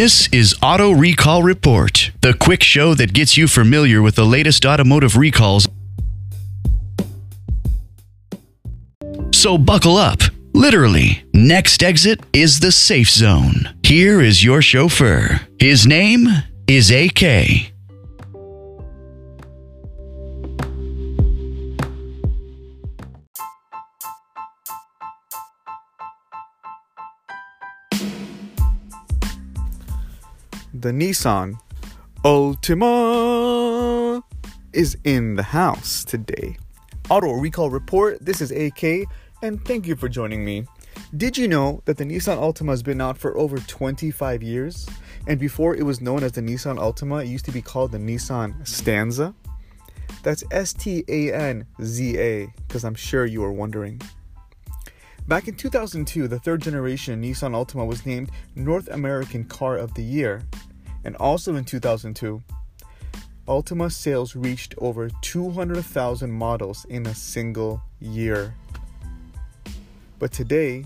This is Auto Recall Report, the quick show that gets you familiar with the latest automotive recalls. So buckle up. Literally, next exit is the safe zone. Here is your chauffeur. His name is AK. The Nissan Altima is in the house today. Auto Recall Report, this is AK, and thank you for joining me. Did you know that the Nissan Altima has been out for over 25 years? And before it was known as the Nissan Altima, it used to be called the Nissan Stanza? That's S T A N Z A, because I'm sure you are wondering. Back in 2002, the third generation Nissan Altima was named North American Car of the Year. And also in 2002, Altima sales reached over 200,000 models in a single year. But today,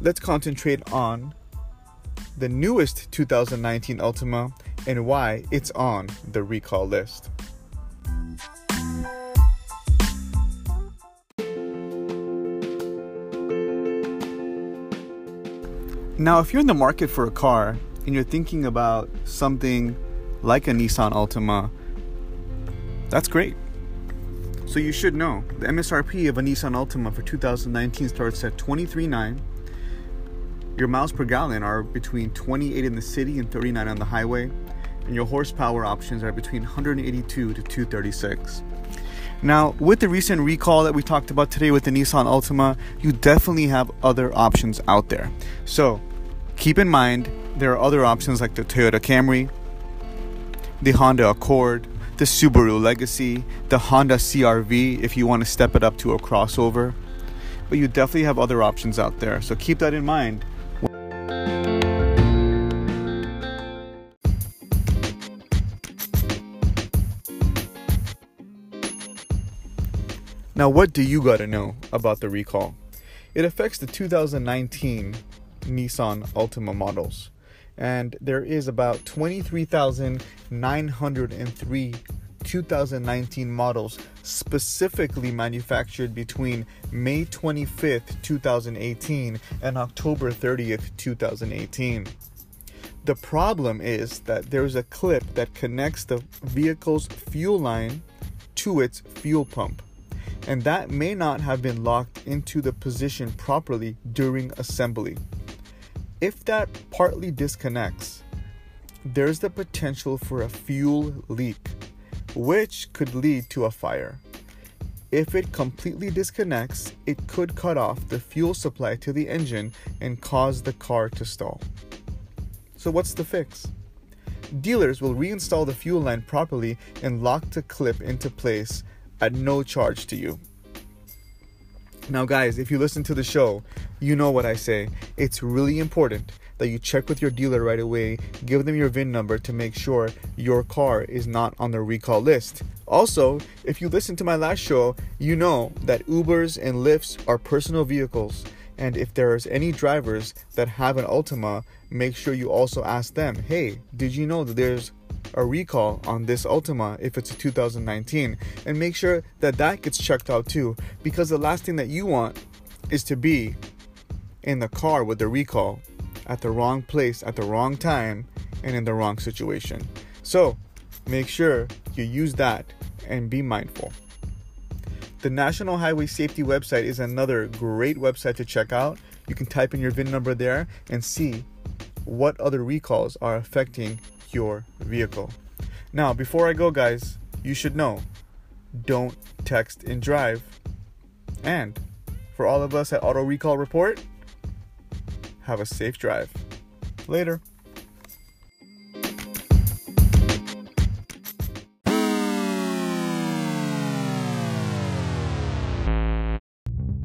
let's concentrate on the newest 2019 Altima and why it's on the recall list. Now, if you're in the market for a car and you're thinking about something like a Nissan Altima, that's great. So you should know the MSRP of a Nissan Altima for 2019 starts at 23.9. Your miles per gallon are between 28 in the city and 39 on the highway, and your horsepower options are between 182 to 236. Now, with the recent recall that we talked about today with the Nissan Altima, you definitely have other options out there. So, keep in mind there are other options like the Toyota Camry, the Honda Accord, the Subaru Legacy, the Honda CRV if you want to step it up to a crossover. But you definitely have other options out there. So keep that in mind Now, what do you got to know about the recall? It affects the 2019 Nissan Altima models, and there is about 23,903 2019 models specifically manufactured between May 25th, 2018 and October 30th, 2018. The problem is that there's a clip that connects the vehicle's fuel line to its fuel pump and that may not have been locked into the position properly during assembly. If that partly disconnects, there's the potential for a fuel leak, which could lead to a fire. If it completely disconnects, it could cut off the fuel supply to the engine and cause the car to stall. So, what's the fix? Dealers will reinstall the fuel line properly and lock the clip into place at no charge to you. Now, guys, if you listen to the show, you know what I say. It's really important that you check with your dealer right away, give them your VIN number to make sure your car is not on the recall list. Also, if you listen to my last show, you know that Ubers and Lyfts are personal vehicles. And if there's any drivers that have an Altima, make sure you also ask them, hey, did you know that there's a recall on this Altima if it's a 2019 and make sure that that gets checked out too because the last thing that you want is to be in the car with the recall at the wrong place at the wrong time and in the wrong situation. So, make sure you use that and be mindful. The National Highway Safety website is another great website to check out. You can type in your VIN number there and see what other recalls are affecting your vehicle. Now, before I go, guys, you should know don't text and drive. And for all of us at Auto Recall Report, have a safe drive. Later.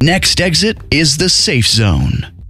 Next exit is the safe zone.